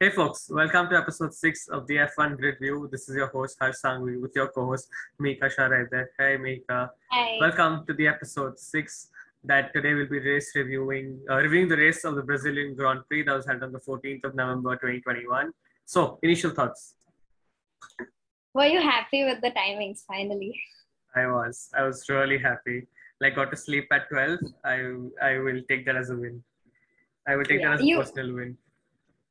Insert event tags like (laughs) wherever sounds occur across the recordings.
Hey folks, welcome to episode 6 of the F1 Grid View. This is your host Harsh Sangvi with your co-host Mika Shah right there. Hey Mika. Hi. Welcome to the episode 6 that today will be race reviewing uh, reviewing the race of the Brazilian Grand Prix that was held on the 14th of November 2021. So, initial thoughts. Were you happy with the timings finally? I was I was really happy. Like got to sleep at 12. I I will take that as a win. I will take Yeah, that as a you- personal win.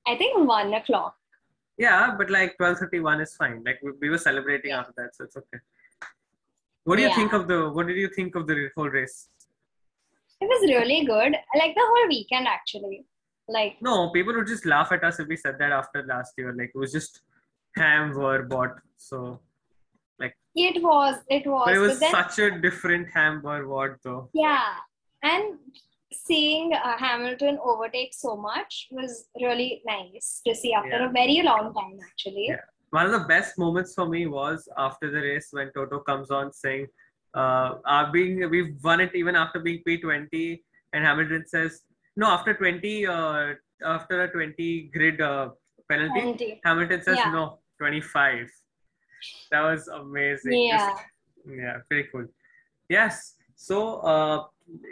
I think one o'clock. Yeah, but like 12:31 is fine. Like we, we were celebrating Yeah. after that, so it's okay. What do you Yeah. think of the What did you think of the whole race? It was really good. Like the whole weekend actually. Like No, people would just laugh at us if we said that after last year. Like it was just ham were bought. So, like it was, it was. but it was but then, such a different ham were what though. yeah, and seeing uh, Hamilton overtake so much was really nice to see after Yeah. a very long time actually. Yeah. One of the best moments for me was after the race when Toto comes on saying, uh, "Are being we've won it even after being P20," and Hamilton says, "No, after 20, uh, after a 20 grid uh, penalty." Penalty. Hamilton says Yeah. no, 25. That was amazing. Yeah. Just- yeah, very cool. Yes. So, uh,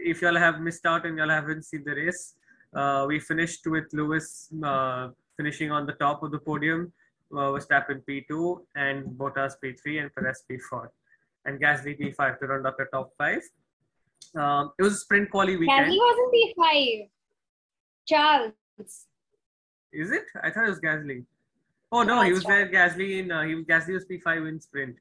if y'all have missed out and y'all haven't seen the race, uh, we finished with Lewis uh, finishing on the top of the podium, uh, Verstappen P2 and Bottas P3 and Perez P4, and Gasly P5 to round up the top five. Um, it was a sprint quali weekend. Gasly wasn't P5. Charles. Is it? I thought it was Gasly. Oh no, he was there. Gasly in uh, he was Gasly was P5 in sprint.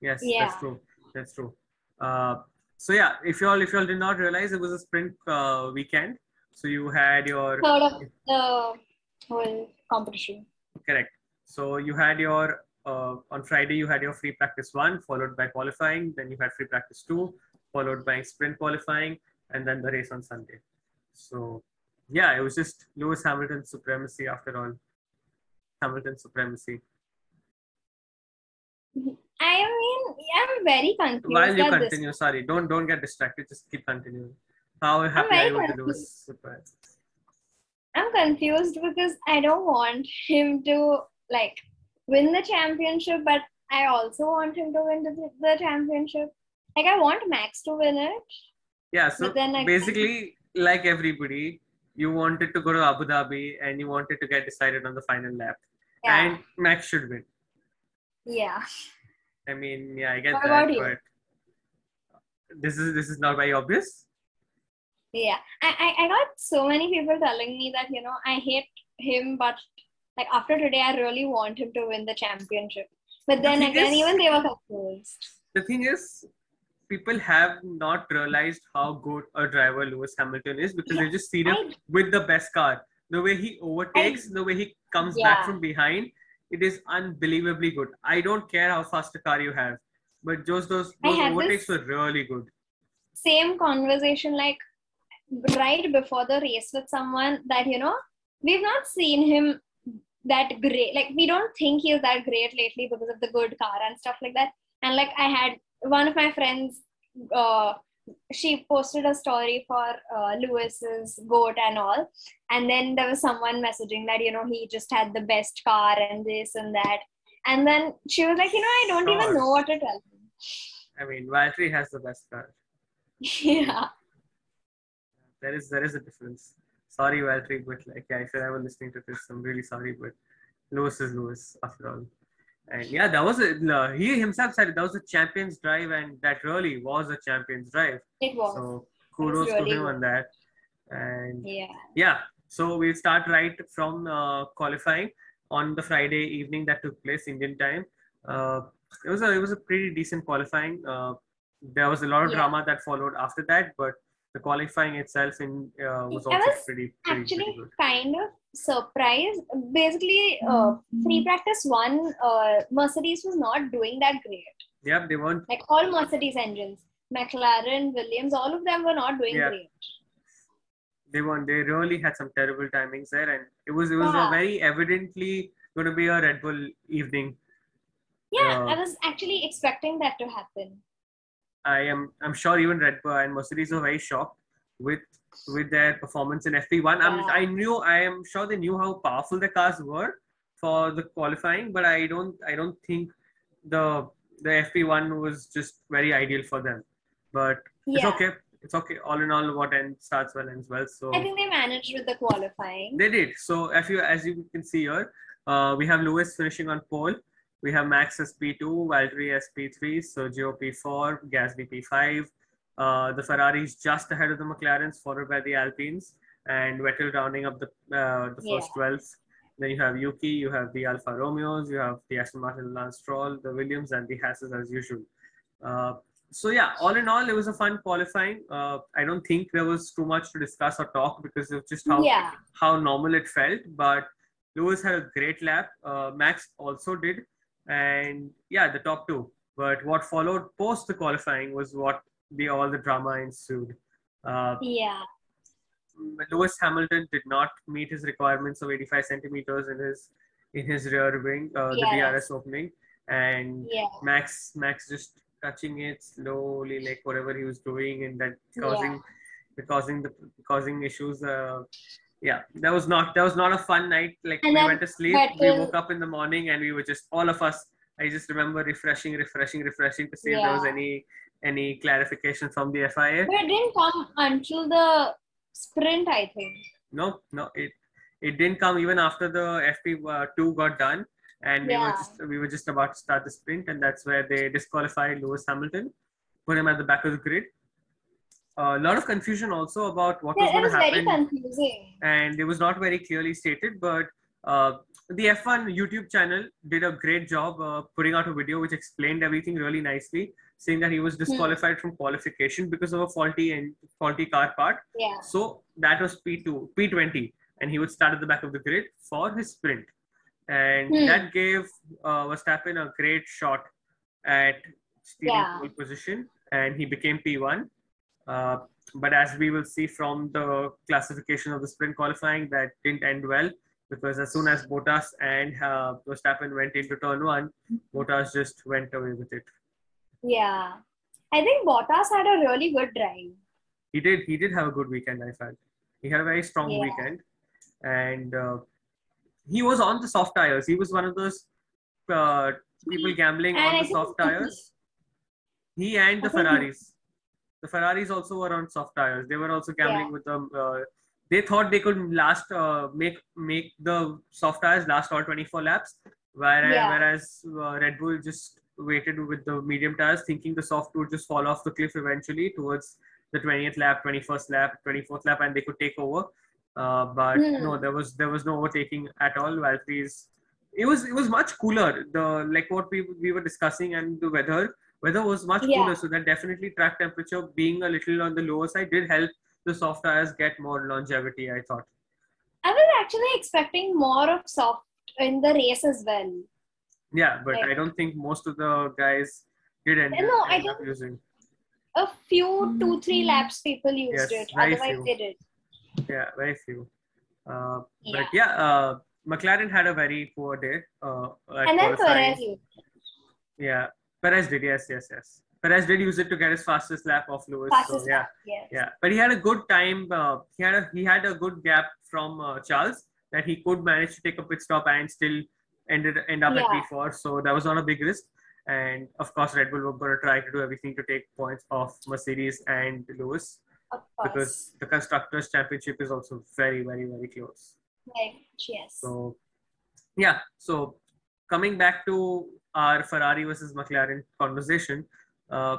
Yes, Yeah. that's true. That's true. Uh, so yeah, if y'all if y'all did not realize it was a sprint uh, weekend, so you had your Third of the whole competition. correct. So you had your uh, on Friday you had your free practice one, followed by qualifying. Then you had free practice two, followed by sprint qualifying, and then the race on Sunday. So yeah, it was just Lewis Hamilton supremacy after all. Hamilton supremacy. I mean, I'm very confused. While you at this continue, sorry, don't don't get distracted. Just keep continuing. How happy are you with the confused. Lewis surprise? I'm confused because I don't want him to like win the championship, but I also want him to win the, the championship. Like I want Max to win it, Yeah, so then I basically, like everybody, you wanted to go to Abu Dhabi and you wanted to get decided on the final lap, yeah, and Max should win. yeah. I mean, yeah, I get What that, but this is this is not very obvious. Yeah, I, I, I got so many people telling me that, you know, I hate him, but like after today, I really want him to win the championship. But then thing again, is- even they were confused. The thing is, people have not realized how good a driver Lewis Hamilton is because they just see him I, with the best car. The way he overtakes, the way he comes back from behind, it is unbelievably good. I don't care how fast a car you have, but just those, those overtakes were really good. same conversation like right before the race with someone that, you know, we've not seen him that great. Like, we don't think he's that great lately because of the good car and stuff like that. And like, I had one of my friends, uh, she posted a story for uh, Lewis's goat and all. And then there was someone messaging that, you know, he just had the best car and this and that. And then she was like, you know, I don't even know what to tell him. I mean, Valtteri has the best car. (laughs) yeah. There is there is a difference. Sorry, Valtteri, but like, yeah, if you're ever listening to this, I'm really sorry, but Lewis is Lewis after all. And yeah, that was a he himself said that was a champion's drive, and that really was a champion's drive. It was. So kudos really to him good. on that. And yeah. yeah, so we'll start right from uh, qualifying on the Friday evening that took place Indian time. Uh, it was a it was a pretty decent qualifying. Uh, there was a lot of Yeah. drama that followed after that, but the qualifying itself in uh, was I also was pretty pretty, Actually, pretty good. kind of surprised. Basically, uh, free practice one, uh, Mercedes was not doing that great. Yep, they weren't. Like all Mercedes engines, McLaren, Williams, all of them were not doing Yeah. great. They weren't. They really had some terrible timings there, and it was it was a Yeah. very evidently going to be a Red Bull evening. Yeah, Uh, I was actually expecting that to happen. I am I'm sure even Red Bull and Mercedes were very shocked with with their performance in FP1. I mean, Yeah. I knew I am sure they knew how powerful the cars were for the qualifying, but I don't I don't think the the FP1 was just very ideal for them. But it's okay. It's okay. All in all, what ends starts well ends well. So I think they managed with the qualifying. they did. So if you, as you can see here, uh, we have Lewis finishing on pole. We have Max as P2, Valtteri as P3, Sergio P4, Gasly P5. Uh, the Ferraris just ahead of the McLarens, followed by the Alpines, and Vettel rounding up the uh, the first 12th. Then you have Yuki, you have the Alfa Romeos, you have the Aston Martin Lance Stroll, the Williams, and the Hasses as usual. Uh, so yeah, all in all, it was a fun qualifying. Uh, I don't think there was too much to discuss or talk because of just how Yeah. how normal it felt. But Lewis had a great lap. Uh, Max also did, and yeah, the top two. But what followed post the qualifying was what the all the drama ensued. Uh, Yeah. Lewis Hamilton did not meet his requirements of 85 centimeters in his in his rear wing, uh, the Yeah. DRS opening, and Yeah. Max Max just touching it slowly, like whatever he was doing, and that causing causing the causing issues. Uh, yeah, that was not that was not a fun night. Like And we went to sleep, we woke up in the morning, and we were just all of us. I just remember refreshing, refreshing, refreshing to see if there was any any clarification from the FIA. But it didn't come until the sprint, I think. No, no, it it didn't come even after the FP uh, two got done, and we were just we were just about to start the sprint, and that's where they disqualified Lewis Hamilton, put him at the back of the grid. A lot of confusion also about what was Yeah, it going was to very happen, confusing. and it was not very clearly stated. But uh, the F1 YouTube channel did a great job uh, putting out a video which explained everything really nicely, saying that he was disqualified from qualification because of a faulty and faulty car part. Yeah. So that was P2, P20, and he would start at the back of the grid for his sprint. And Hmm. that gave uh, Verstappen a great shot at stealing Yeah. pole position, and he became P1. Uh, but as we will see from the classification of the sprint qualifying, that didn't end well because as soon as Bottas and uh, Verstappen went into turn one, Bottas just went away with it. Yeah. I think Bottas had a really good drive. he did he did have a good weekend i felt he had a very strong Yeah. weekend and uh, he was on the soft tires he was one of those uh, people gambling And on I the soft tires he and the ferraris the ferraris also were on soft tires they were also gambling Yeah. with them uh, they thought they could last uh, make make the soft tires last all 24 laps whereas, Yeah. whereas uh, red bull just waited with the medium tires thinking the soft would just fall off the cliff eventually towards the 20th lap 21st lap 24th lap and they could take over uh, but Hmm. no there was there was no overtaking at all Valtteri's it was it was much cooler the like what we we were discussing and the weather weather was much Yeah. cooler so that definitely track temperature being a little on the lower side did help the soft tires get more longevity i thought I was actually expecting more of soft in the race as well. yeah but i don't think most of the guys did end, No, I don't- using A few, two, three laps people used Yes, it. Otherwise, few. they did. yeah very few uh, Yeah. but yeah uh, mclaren had a very poor day uh, And then. Perez yeah perez did yes yes yes perez did use it to get his fastest lap off lewis Fastest so yeah lap, Yes. Yeah, but he had a good time. Uh, he had a he had a good gap from uh, Charles that he could manage to take a pit stop and still ended end up at Yeah. P4. So that was not a big risk. And of course, Red Bull were going to try to do everything to take points off Mercedes and Lewis Of because the constructors' championship is also very, very, very close. Like, yes. So, yeah. So coming back to our Ferrari versus McLaren conversation, uh,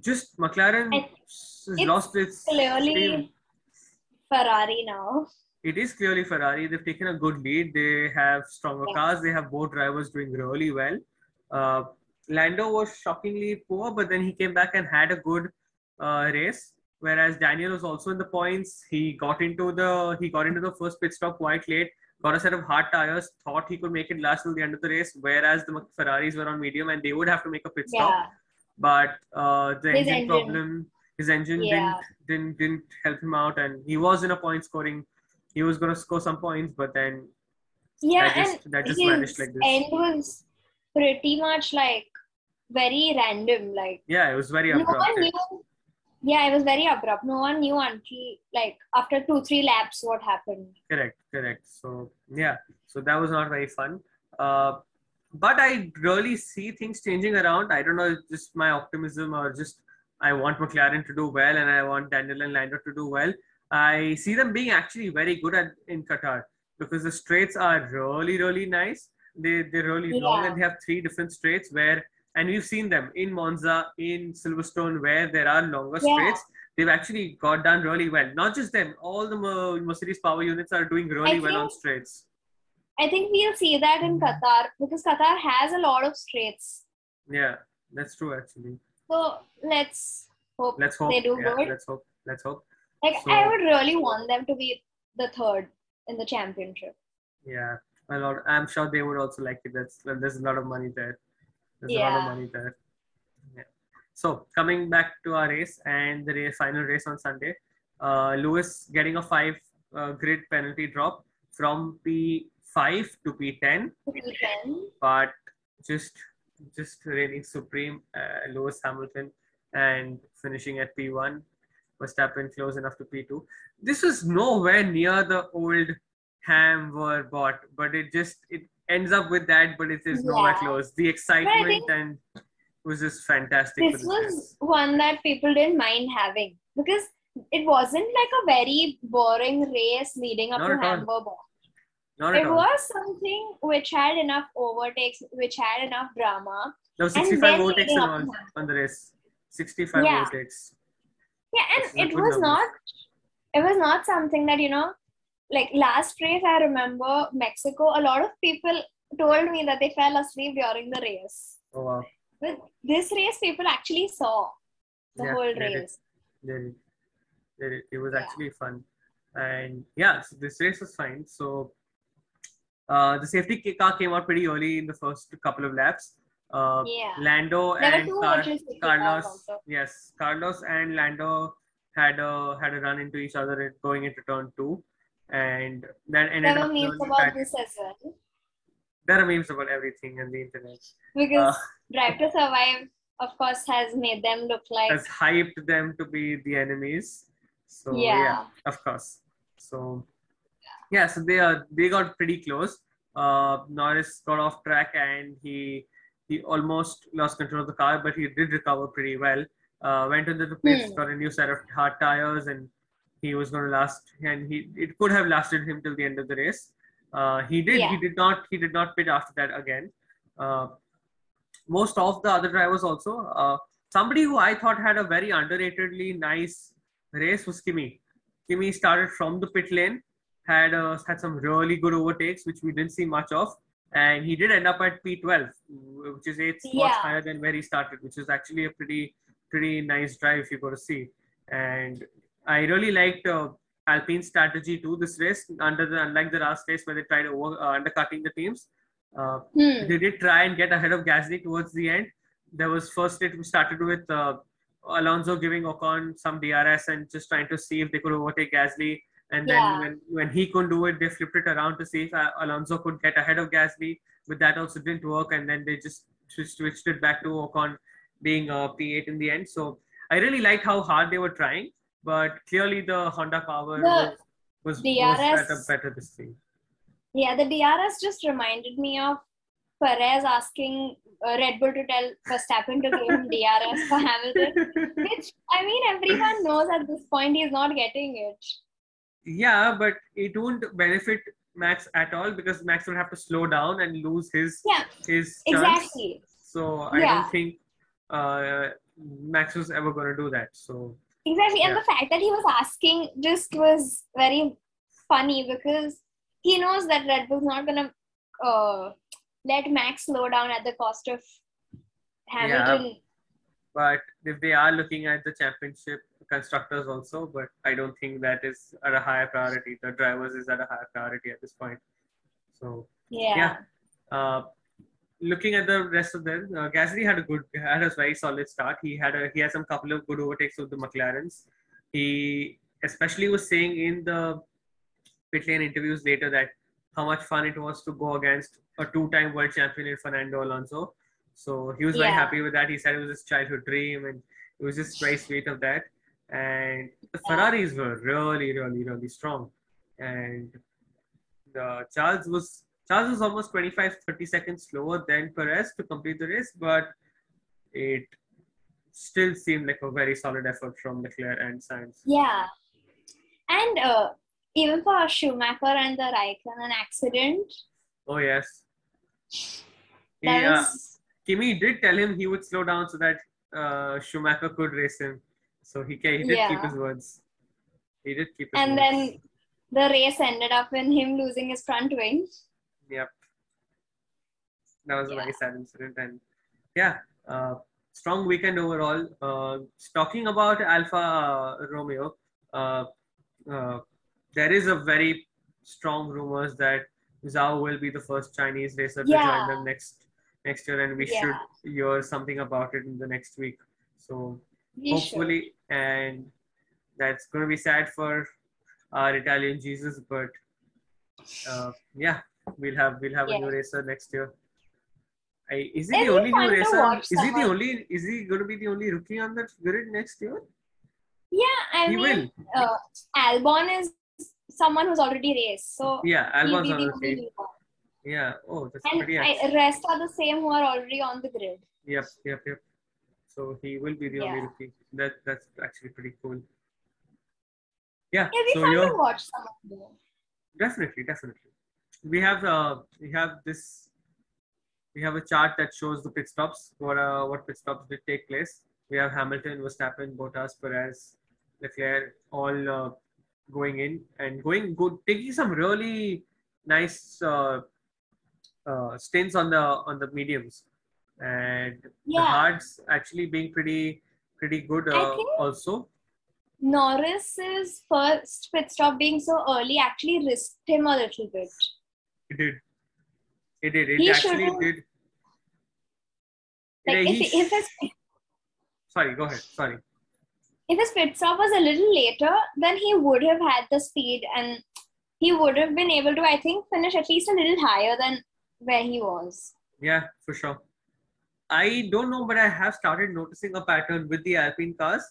just McLaren has it's lost its clearly steam. Ferrari now. it is clearly Ferrari. They've taken a good lead. They have stronger Yeah. cars. They have both drivers doing really well. Uh, Lando was shockingly poor, but then he came back and had a good uh, race. Whereas Daniel was also in the points. He got into the he got into the first pit stop quite late. Got a set of hard tires. Thought he could make it last till the end of the race. Whereas the Ferraris were on medium and they would have to make a pit stop. Yeah. But uh, the His engine, engine. problem, his engine Yeah. didn't didn't didn't help him out, and he was in a point scoring. He was going to score some points, but then Yeah, that just and that just his vanished like this. end was pretty much like very random. Like Yeah, it was very abrupt. Yeah, it was very abrupt. No one knew until like after two, three laps what happened. Correct, correct. So yeah, so that was not very fun. Uh, but I really see things changing around. I don't know, it's just my optimism or just I want McLaren to do well and I want Daniel and Lando to do well. I see them being actually very good at in Qatar because the straights are really, really nice. They they're really long and they have three different straights where and we've seen them in Monza, in Silverstone, where there are longer Yeah. straights. They've actually got done really well. Not just them, all the Mercedes power units are doing really I well on straights. I think we'll see that in mm-hmm. Qatar because Qatar has a lot of straights. Yeah, that's true actually. So let's hope Let's hope. they do yeah, good. Let's hope. Let's hope. Like So- I would really want them to be the third in the championship. Yeah, a lot. I'm sure they would also like it. That's there's a lot of money there. There's a lot of Yeah. money there. Yeah. So coming back to our race and the race, final race on Sunday, uh, Lewis getting a five uh, grid penalty drop from P5 to P10, P10. but just just reigning supreme, uh, Lewis Hamilton, and finishing at P1. Verstappen close enough to P2. This was nowhere near the old Ham were bought, but it just it ends up with that, but it is nowhere Yeah. close. The excitement and was just fantastic. This was one that people didn't mind having because it wasn't like a very boring race leading up Not to. Hamburg. not It was something which had enough overtakes, which had enough drama. there was 65 then overtakes on, on the race. 65 Yeah. overtakes. Yeah, and it was not it was not something that, you know, like last race I remember Mexico, a lot of people told me that they fell asleep during the race. Oh wow. But this race people actually saw the Yeah, whole race. They did. They did. It was Yeah. actually fun. And yeah, so this race was fine. So uh, the safety car came out pretty early in the first couple of laps. Uh, Yeah. Lando There and Car- virtual safety cars Carlos, yes, Carlos and Lando had a had a run into each other going into turn two, and then ended There were memes about that- this as well. there are memes about everything on the internet. Because Uh, Drive to Survive, of course, has made them look like Has hyped them to be the enemies. So yeah. yeah of course. So yeah, so they are they got pretty close. Uh, Norris got off track and he he almost lost control of the car, but he did recover pretty well. Uh, went into the pits, Hmm. got a new set of hard tires, and he was going to last. And he it could have lasted him till the end of the race. Uh, he did. He did not. He did not pit after that again. Uh, most of the other drivers also. Uh, somebody who I thought had a very underratedly nice race was Kimi. Kimi started from the pit lane, had uh, had some really good overtakes, which we didn't see much of, and he did end up at P12, which is eight spots Yeah. higher than where he started, which is actually a pretty pretty nice drive if you go to see. And I really liked uh, Alpine's strategy too this race. Under the unlike the last race where they tried over uh, undercutting the teams, uh, Hmm. they did try and get ahead of Gasly towards the end. There was first it started with uh, Alonso giving Ocon some DRS and just trying to see if they could overtake Gasly. And then Yeah. when, when he couldn't do it, they flipped it around to see if uh, Alonso could get ahead of Gasly. But that also didn't work. And then they just switched, switched it back to Ocon being uh, P8 in the end. So I really liked how hard they were trying. But clearly the Honda power The was, was, was DRS better, better this thing. Yeah, the DRS just reminded me of Perez asking uh, Red Bull to tell Verstappen to give him (laughs) DRS for Hamilton. Which, I mean, everyone knows at this point he's not getting it. Yeah, but it won't benefit Max at all because Max will have to slow down and lose his Yeah, his chance. exactly. So I Yeah. don't think uh, Max was ever going to do that. So Exactly. And Yeah. the fact that he was asking just was very funny because he knows that Red Bull's not going to uh, let Max slow down at the cost of Hamilton. but if they are looking at the championship constructors also, but I don't think that is at a higher priority. The drivers is at a higher priority at this point. So Yeah. Yeah. uh, looking at the rest of them, uh, Gasly had a good, had a very solid start. He had a, he had some couple of good overtakes with the McLarens. He especially was saying in the pit lane interviews later that how much fun it was to go against a two-time world champion in Fernando Alonso. So he was very happy with that. He said it was his childhood dream, and it was just very sweet of that. and the Ferraris were really, really, really strong. And the Charles was Charles was almost 25, 30 seconds slower than Perez to complete the race, but it still seemed like a very solid effort from Leclerc and Sainz. Yeah. And uh, even for Schumacher and the Raikkonen accident, Oh yes. Yeah. uh, Kimi did tell him he would slow down so that uh, Schumacher could race him. So he, he did keep his words. He did keep his and words. then the race ended up in him losing his front wing. Yep. That was a very sad incident. And yeah, uh, strong weekend overall. Uh, talking about Alpha uh, Romeo, uh, uh, there is a very strong rumors that Zhou will be the first Chinese racer to join them next next year, and we Yeah. should hear something about it in the next week. So We should. hopefully, and that's going to be sad for our Italian Jesus, but uh, yeah, we'll have we'll have a new racer next year. I, is he the It'll be only new racer? Is he the only? Is he going to be the only rookie on that grid next year? Yeah, I he mean, will. uh, Albon is someone who's already raced, so Yeah, Albon's on the the only team. new one. Yeah. Oh, that's And pretty. Actually. rest are the same who are already on the grid. Yep. Yep. Yep. So he will be the only rookie. That that's actually pretty cool. Yeah. It'll be so fun to watch someone do. definitely definitely we have uh we have this we have a chart that shows the pit stops what uh what pit stops did take place we have hamilton verstappen bottas perez leclerc all uh, going in and going good taking some really nice uh, uh stints on the on the mediums and the Yeah. hards actually being pretty pretty good uh, also Norris's first pit stop being so early actually risked him a little bit. It did. It did. It He actually did. Like Yeah, if, he if his (laughs) Sorry, go ahead. Sorry. if his pit stop was a little later, then he would have had the speed and he would have been able to, I think, finish at least a little higher than where he was. Yeah, for sure. I don't know, but I have started noticing a pattern with the Alpine cars.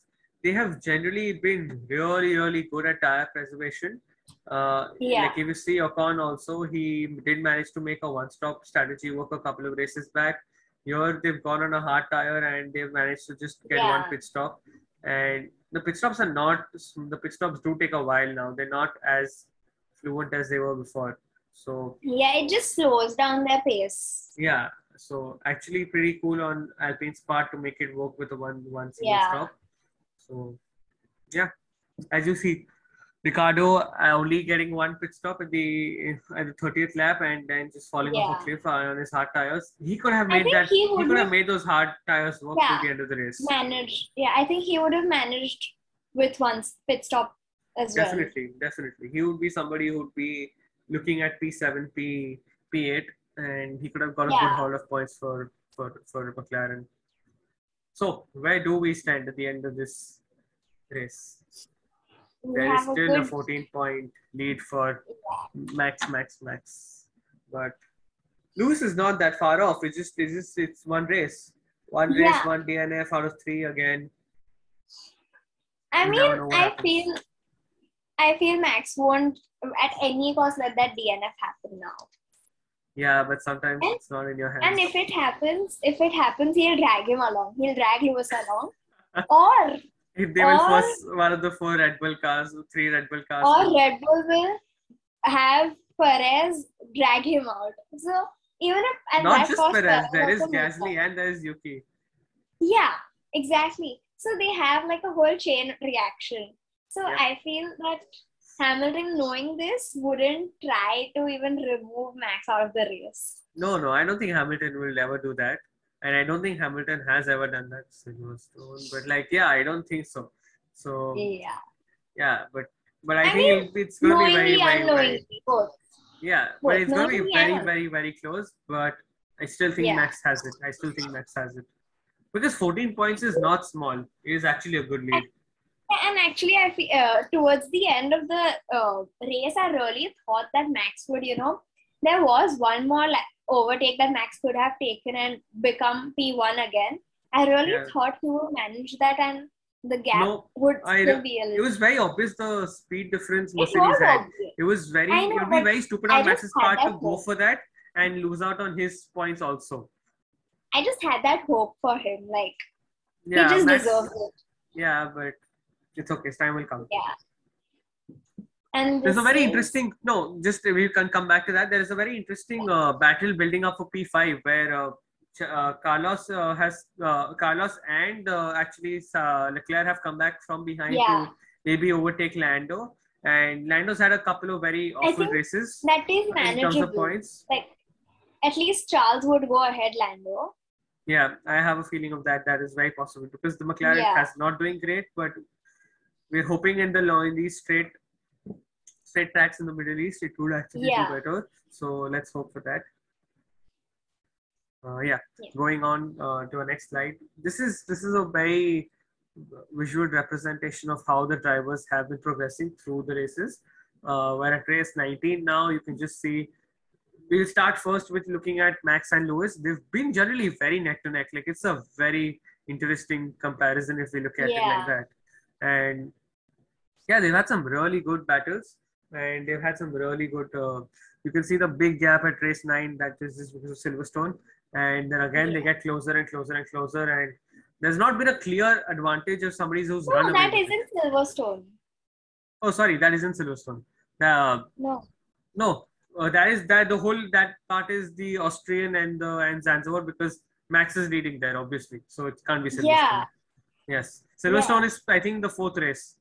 They have generally been really, really good at tire preservation. Uh, Yeah. Like if you see Ocon also, he did manage to make a one-stop strategy work a couple of races back. Here they've gone on a hard tire and they've managed to just get one pit stop. And the pit stops are not the pit stops do take a while now. They're not as fluent as they were before. So Yeah, it just slows down their pace. yeah, so actually pretty cool on Alpine's part to make it work with a one one single Yeah. stop. So yeah, as you see, Ricciardo uh, only getting one pit stop at the at the thirtieth lap and then just falling off a cliff on his hard tires. He could have made that. he He, could have made those hard tires work Yeah. to the end of the race. Managed. Yeah, I think he would have managed with one pit stop as well. Definitely, definitely. He would be somebody who would be looking at P7, P P8, and he could have got a good haul of points for for for McLaren. So where do we stand at the end of this race? There is have a still a 14 point lead for Max, Max, Max. But Lewis is not that far off. It's just it's just it's one race, one race, Yeah. one DNF out of three again. I mean, never know what I feel, I feel Max won't at any cost let that DNF happen now. Yeah, but sometimes And- it's not in your hands. And if it happens, if it happens, he'll drag him along. He'll drag Lewis along, (laughs) or If they will force one of the four Red Bull cars, three Red Bull cars. or Red Bull will have Perez drag him out. So even if at not just cost, Perez, there is Gasly and there is Yuki. Yeah, exactly. So they have like a whole chain reaction. So Yeah. I feel that Hamilton, knowing this, wouldn't try to even remove Max out of the race. No, no, I don't think Hamilton will ever do that. And I don't think Hamilton has ever done that. But like, yeah, I don't think so. So Yeah. yeah, but but I, I think mean, it's going to be very, very, very, both. yeah. Both But it's going to be very, very, very close. But I still think Yeah. Max has it. I still think Max has it because 14 points is not small. It is actually a good lead. And actually, I feel uh, towards the end of the uh, race, I really thought that Max would, you know, there was one more like, overtake that Max could have taken and become P1 again. I really Yeah. thought he would manage that, and the gap No, would I still be a little. it was very obvious the speed difference It Mercedes was had. obvious. It was very. Know, it would be very stupid on Max's part to go for that and lose out on his points also. I just had that hope for him. Like Yeah, he just Max- deserves it. Yeah, but it's okay. Time will come. Yeah. And There's a very interesting. No, just we can come back to that. There is a very interesting uh, battle building up for P5 where uh, uh, Carlos uh, has uh, Carlos and uh, actually Leclerc have come back from behind Yeah. to maybe overtake Lando. And Lando's had a couple of very awful races that is in terms of manageable. points. Like at least Charles would go ahead Lando. Yeah, I have a feeling of that. That is very possible because the McLaren Yeah. has not doing great, but we're hoping in the law in these straight straight tracks in the Middle East, it would actually Yeah. do better. So let's hope for that. Uh, yeah. Yeah. going on uh, to our next slide. This is this is a very visual representation of how the drivers have been progressing through the races. Uh, we're at race 19 now. You can just see. We'll start first with looking at Max and Lewis. They've been generally very neck to neck. Like it's a very interesting comparison if we look at it like that. And yeah, they've had some really good battles, and they've had some really good. Uh, you can see the big gap at race nine. That is just because of Silverstone, and then again they get closer and closer and closer. And there's not been a clear advantage of somebody who's run No, that isn't Silverstone. Oh, sorry, that isn't Silverstone. Uh, No. no, uh, that is that the whole that part is the Austrian and the and Zanzibar because Max is leading there, obviously. So it can't be Silverstone. Yeah. Yes, Silverstone is I think the fourth race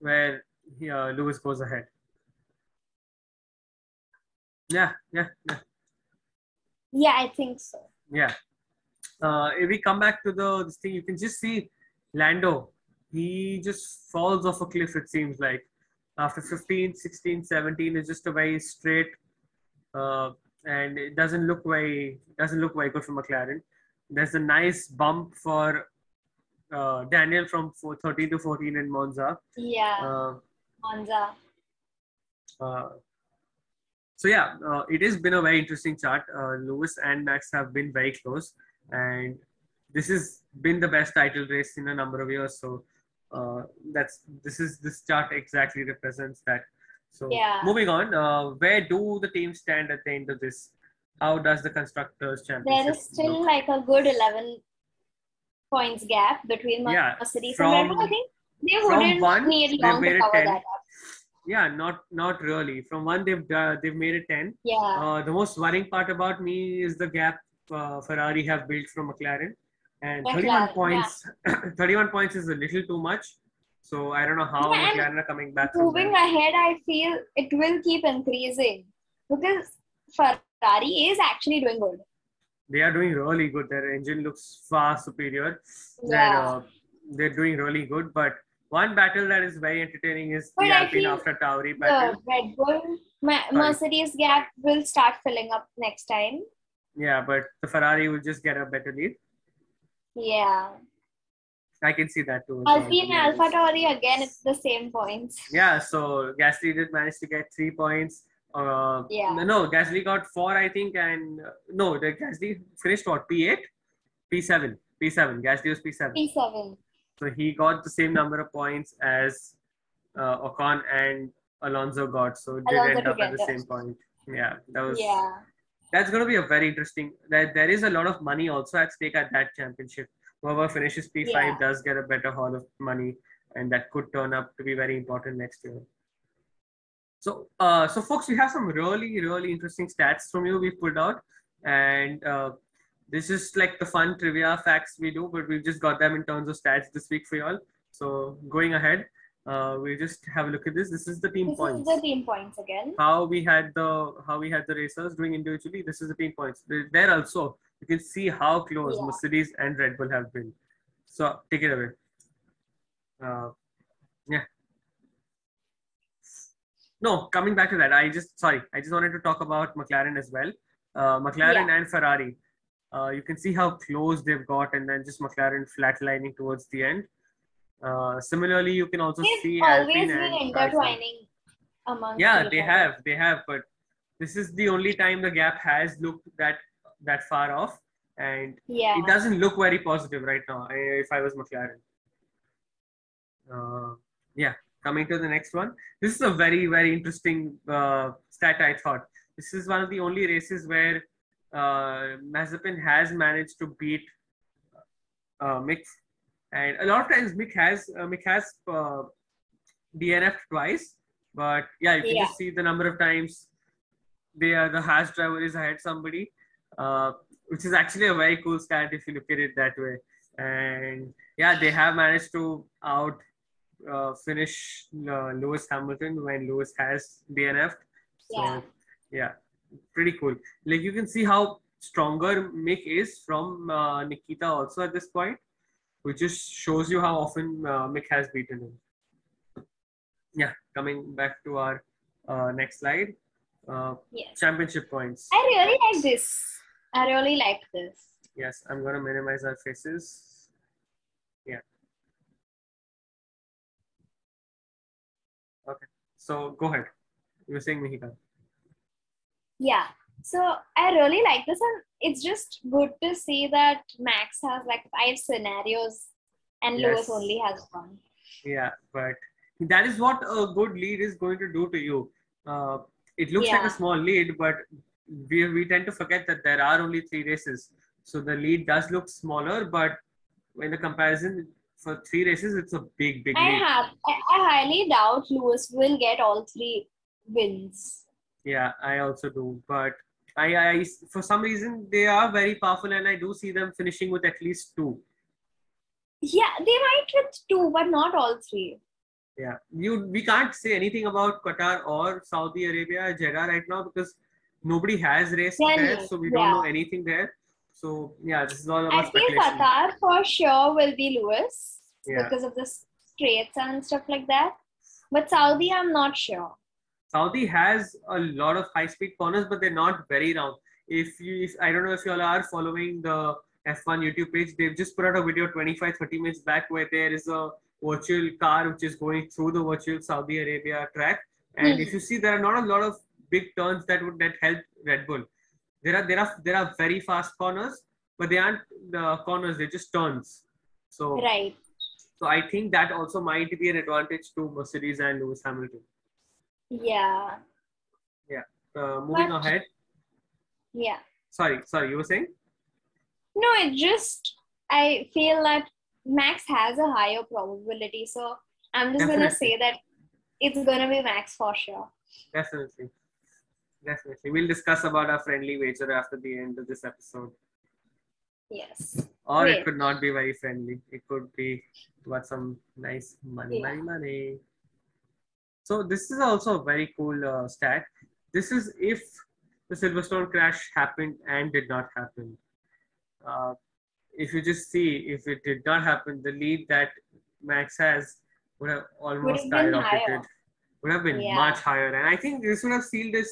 where uh, Lewis goes ahead. Yeah, yeah, yeah, Yeah, I think so. yeah. Uh, if we come back to the this thing, you can just see Lando. He just falls off a cliff. It seems like after 15, 16, 17 is just a very straight, uh, and it doesn't look very doesn't look very good for McLaren. There's a nice bump for uh, Daniel from four- 13 to 14 in Monza. Yeah. Uh, Monza. uh, so yeah, uh, it has been a very interesting chart. Uh, Lewis and Max have been very close, and this has been the best title race in a number of years. So uh, that's this is this chart exactly represents that. So Yeah. moving on, uh, where do the teams stand at the end of this? How does the constructors championship? There is still look? like a good 11 points gap between Yeah, Mercedes from- and Red Bull. I think they wouldn't one, need long to cover 10. that up. Yeah, not not really. From one they've uh, they've made it ten. Yeah. Uh, the most worrying part about me is the gap uh, Ferrari have built from McLaren, and 31 McLaren, points. (coughs) 31 points is a little too much. So I don't know how Yeah, McLaren are coming back. Moving ahead, I feel it will keep increasing because Ferrari is actually doing good. They are doing really good. Their engine looks far superior. They're uh, they're doing really good. But one battle that is very entertaining is But the Alpine AlphaTauri battle. The. Red Bull Ma- Mercedes gap will start filling up next time. Yeah, but the Ferrari will just get a better lead. Yeah. I can see that too. as well, to Alpine and. Alpha Tauri again, it's the same points. Yeah, so Gasly did manage to get three points. Uh, Yeah. No, no, Gasly got four, I think, and uh, no, the Gasly finished what P8, P7, P7. Gasly was P7. P7. So he got the same number of points as uh, Ocon and Alonso got. So it did Alonso end up at the same point. Yeah, that was. Yeah. That's going to be a very interesting. That there is a lot of money also at stake at that championship. Whoever finishes P5 Yeah. does get a better haul of money, and that could turn up to be very important next year. So, uh, so folks, we have some really, really interesting stats from you we pulled out, and uh, this is like the fun trivia facts we do, but we've just got them in terms of stats this week for y'all. So, going ahead, uh, we just have a look at this. This is the team This points is the team points again. how we had the how we had the racers doing individually. This is the team points. There- also you can see how close Yeah. Mercedes and Red Bull have been. So take it away. Uh, yeah. No, coming back to that, I just sorry, I just wanted to talk about McLaren as well. Uh, McLaren and Ferrari. Uh, you can see how close they've got, and then just McLaren flatlining towards the end. Uh, similarly, you can also They've see always Alpine been intertwining among Yeah, they have, they have, but this is the only time the gap has looked that that far off, and Yeah. it doesn't look very positive right now. If I was McLaren, Uh, yeah, coming to the next one. This is a very, very interesting uh, stat, I thought. This is one of the only races where uh, Mazepin has managed to beat uh, Mick. And a lot of times Mick has uh, Mick has uh, DNF twice, but yeah, you can Yeah. just see the number of times they are the Haas driver is ahead somebody, uh, which is actually a very cool stat if you look at it that way. And yeah, they have managed to out uh, finish uh, Lewis Hamilton when Lewis has DNF. So Yeah. yeah, pretty cool. Like you can see how stronger Mick is from uh, Nikita also at this point, which just shows you how often uh, Mick has beaten him. Yeah, coming back to our uh, next slide. Uh, Yes. championship points. I really like this. I really like this. Yes, I'm gonna minimize our faces. Yeah. Okay. So go ahead. You were saying Mahika. Yeah. So I really like this, and it's just good to see that Max has like five scenarios, and Yes. Lewis only has one. Yeah, but that is what a good lead is going to do to you. Uh, it looks like a small lead, but we, we tend to forget that there are only three races. So the lead does look smaller, but in the comparison for three races, it's a big, big lead. I have. I, I highly doubt Lewis will get all three wins. Yeah, I also do. But I, I, for some reason, they are very powerful, and I do see them finishing with at least two. Yeah, they might with two, but not all three. Yeah, you we can't say anything about Qatar or Saudi Arabia, Jeddah right now because nobody has raced Yeah, there, so we don't know anything there. So yeah, this is all I about feel speculation. Qatar for sure will be Lewis Yeah. because of the straights and stuff like that. But Saudi, I'm not sure. Saudi has a lot of high-speed corners, but they're not very round. If you, if, I don't know if you all are following the F1 YouTube page, they've just put out a video 25, 30 minutes back where there is a virtual car which is going through the virtual Saudi Arabia track. And Hmm. if you see, there are not a lot of big turns that would that help Red Bull. There are there are there are very fast corners, but they aren't the corners; they're just turns. So Right. so I think that also might be an advantage to Mercedes and Lewis Hamilton. Yeah. Uh, moving But- ahead. Yeah. Sorry, sorry, you were saying? No, it just I feel that Max has a higher probability, so I'm just gonna say that it's gonna be Max for sure. Definitely. Definitely. We'll discuss about our friendly wager after the end of this episode. Yes. Or it could not be very friendly. It could be what some nice money, Yeah. money, money. So this is also a very cool uh, stat. This is if the Silverstone crash happened and did not happen. Uh, if you just see, if it did not happen, the lead that Max has would have almost have been skyrocketed. Would have been Yeah. much higher, and I think this would have sealed his.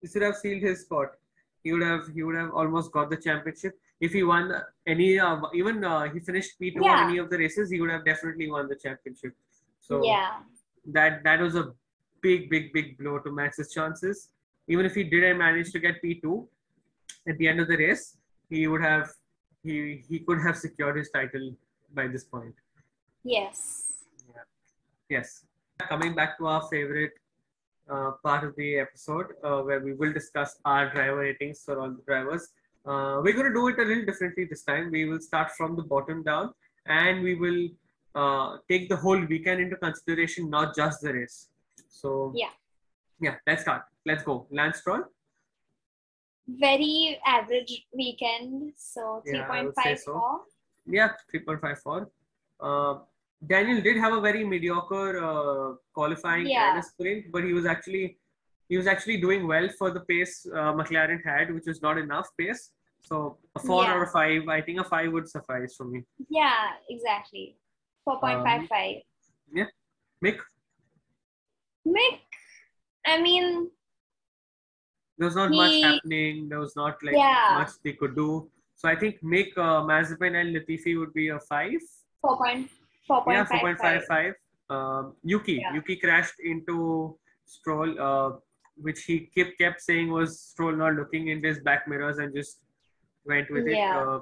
This would have sealed his spot. He would have. He would have almost got the championship if he won any. Uh, even uh, he finished P two Yeah. on any of the races, he would have definitely won the championship. So yeah. That that was a big, big, big blow to Max's chances. Even if he didn't manage to get P two at the end of the race, he would have he he could have secured his title by this point. Yes. Yes. Coming back to our favorite uh, part of the episode, uh, where we will discuss our driver ratings for all the drivers. Uh, we're going to do it a little differently this time. We will start from the bottom down, and we will uh, take the whole weekend into consideration, not just the race. So Yeah. yeah. Let's start. Let's go. Lance Stroll. Very average weekend, so three Yeah, point say five so. four. Yeah, 3.54. Uh, Daniel did have a very mediocre uh, qualifying Yeah. and a sprint, but he was actually he was actually doing well for the pace uh, McLaren had, which was not enough pace. So a four Yeah. or a five, I think a five would suffice for me. Yeah, exactly. Four point five five. Yeah, Mick, Mick, I mean, there was not much happening. There was not like Yeah. much they could do. So I think Mick, uh, Mazepin, and Latifi would be a five. four point four point yeah, four point five five. five. Um, Yuki, Yeah. Yuki crashed into Stroll, uh, which he kept kept saying was Stroll not looking in his back mirrors and just went with it. Yeah. Uh,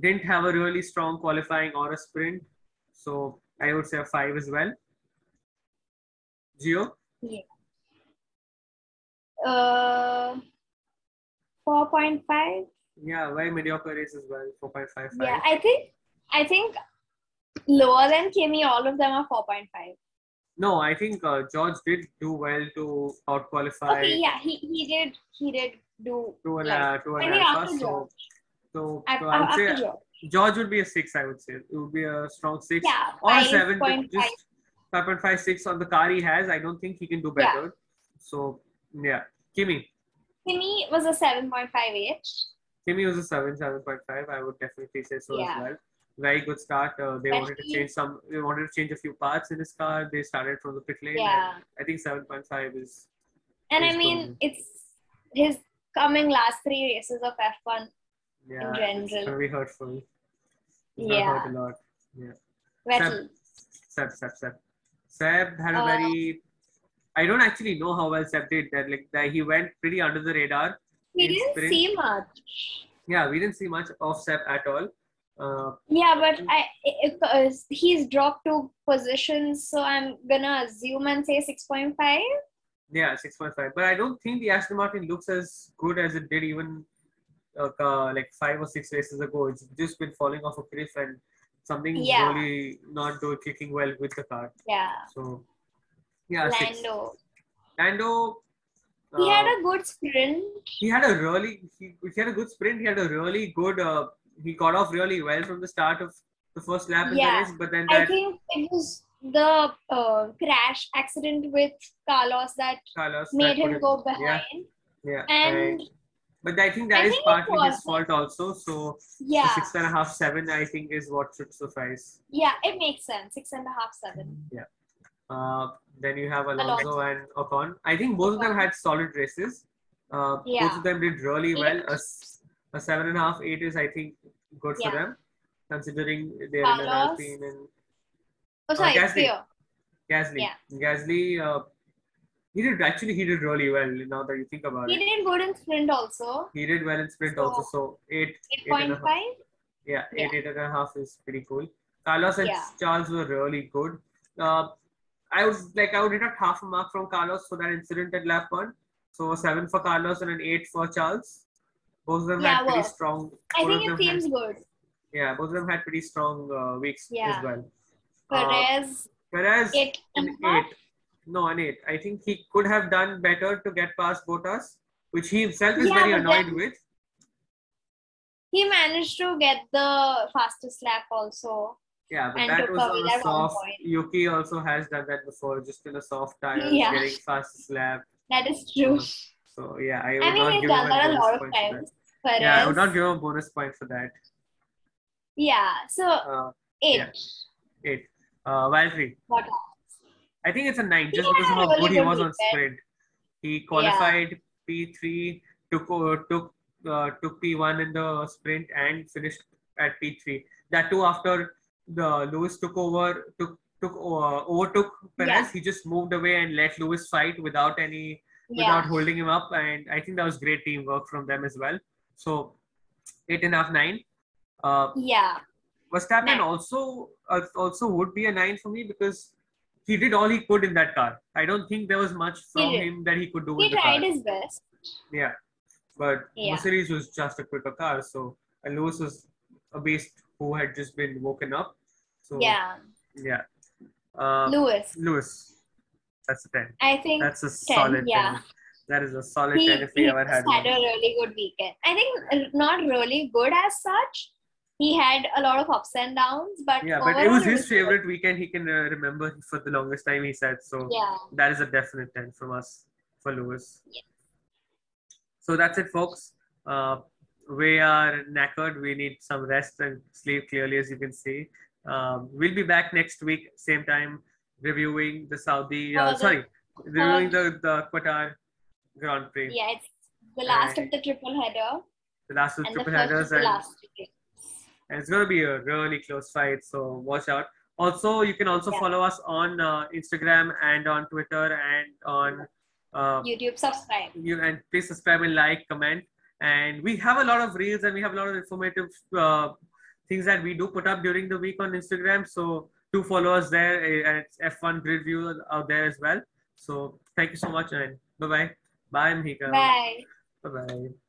didn't have a really strong qualifying or a sprint, so I would say a five as well. Gio, Yeah. Uh, four point five. yeah, very mediocre race as well. Four point five Yeah. I think I think lower than Kimi, all of them are four point five. No, I think uh, George did do well to out qualify Okay, yeah, he, he did he did do to an like, uh, to I an think alpha. after So, George. so, so I would after say George. George would be a six. I would say it would be a strong six Yeah, or a five seven. point. Just five point five six on the car he has. I don't think he can do Yeah. better. So yeah, Kimi. Kimi was a seven point five eight. Kimi was a seven, seven point five. I would definitely say so Yeah. as well. Very good start. Uh, they wanted to change some. They wanted to change a few parts in his car. They started from the pit lane. Yeah. I think seven point five is. And I mean, golden. it's his coming last three races of F1. Yeah, it's general. gonna be hurtful. Yeah. hurt a lot. Yeah. Vettel. Seb, Seb, Seb. Seb had a Uh, very. I don't actually know how well Seb did. That like that he went pretty under the radar. We didn't sprint. see much. Yeah, we didn't see much of Seb at all. Uh, Yeah, but I it, uh, he's dropped two positions, so I'm gonna assume and say six point five. yeah, six point five. But I don't think the Aston Martin looks as good as it did even uh, uh, like five or six races ago. It's just been falling off a cliff, and something Yeah. really not doing clicking well with the car. Yeah, So yeah, six. Lando. Lando. He uh, had a good sprint. he had a really he, he had a good sprint. He had a really good. Uh, he got off really well from the start of the first lap in Yeah. the race, but then I think it was the uh, crash accident with Carlos that Carlos made put him go Yeah, behind. yeah. And but I think that I is think partly his fault also. So yeah, six and a half, seven, I think, is what should suffice. yeah, it makes sense. Six and a half, seven. Yeah. Uh, then you have Alonso, Alonso. and Ocon. I think both of them had solid races. Uh, Both of them did really well. A, A, seven and a half, eight is I think good for them, considering they're in an Carlos. Alpine and Oh, sorry, Gasly. Gasly. Yeah. Gasly, uh, he did actually he did really well. Now that you think about He it, he did good in sprint also. he did well in sprint So, also. So eight, Eight eight and point half. Yeah, Yeah. eight, eight and a half is pretty cool. Carlos and Yeah. Charles were really good. Uh, I was like, I would deduct half a mark from Carlos for that incident at lap one. So seven for Carlos and an eight for Charles. Both of them Yeah, had pretty strong. I think it them had- seems good. yeah, both of them had pretty strong uh, weeks Yeah. as well. Uh, Perez, eight and an half. eight, no, an eight. I think he could have done better to get past Bottas, which he himself is Yeah, very annoyed then- with. He managed to get the fastest lap also. Yeah, but that was on a soft. point. Yuki also has done that before, just in a soft tire, (laughs) Yeah. getting fastest lap. That is true. So yeah, I would I mean, not give him done a that a lot of point for that. times. Yeah, I would not give him a bonus point for that. Yeah, so Uh, eight. yeah. eight. Uh, Valtteri. What? I think it's a nine just because of how good he was on sprint. He qualified P3, took uh, took uh, took P1 in the sprint and finished at P3. That too after the Lewis took over, took took uh, overtook Perez. Yeah. He just moved away and let Lewis fight without any Yeah. without holding him up, and I think that was great teamwork from them as well. So eight and a half, nine. Uh, Yeah. Verstappen Nine. also uh, also would be a nine for me because he did all he could in that car. I don't think there was much from him that he could do He in the car. tried his best. Yeah, but Yeah. Mercedes was just a quicker car, so and Lewis was a beast who had just been woken up. So Yeah. yeah. Uh, Lewis. Lewis, that's a ten. I think That's a 10, solid yeah. ten. That is a solid he, ten if we ever had had one. a really good weekend. I think not really good as such. He had a lot of ups and downs, but Yeah, but it was his favorite weekend. He can uh, remember for the longest time. He said so. Yeah. that is a definite 10 from us for Lewis. Yes. So that's it, folks. Uh, we are knackered. We need some rest and sleep, clearly, as you can see. Um, we'll be back next week, same time, reviewing the Saudi, uh, Oh, the sorry, reviewing the, the Qatar Grand Prix. Yeah, it's the last Right. of the triple header The last of the triple headers. And. And it's going to be a really close fight, so watch out. Also, you can also Yeah. follow us on uh, Instagram and on Twitter and on uh, YouTube subscribe. you and please subscribe and like comment and we have a lot of reels and we have a lot of informative uh, things that we do put up during the week on instagram so do follow us there uh, and it's F1 Grid View out there as well. So thank you so much and bye bye. Bye, Mhika. Bye. Bye bye.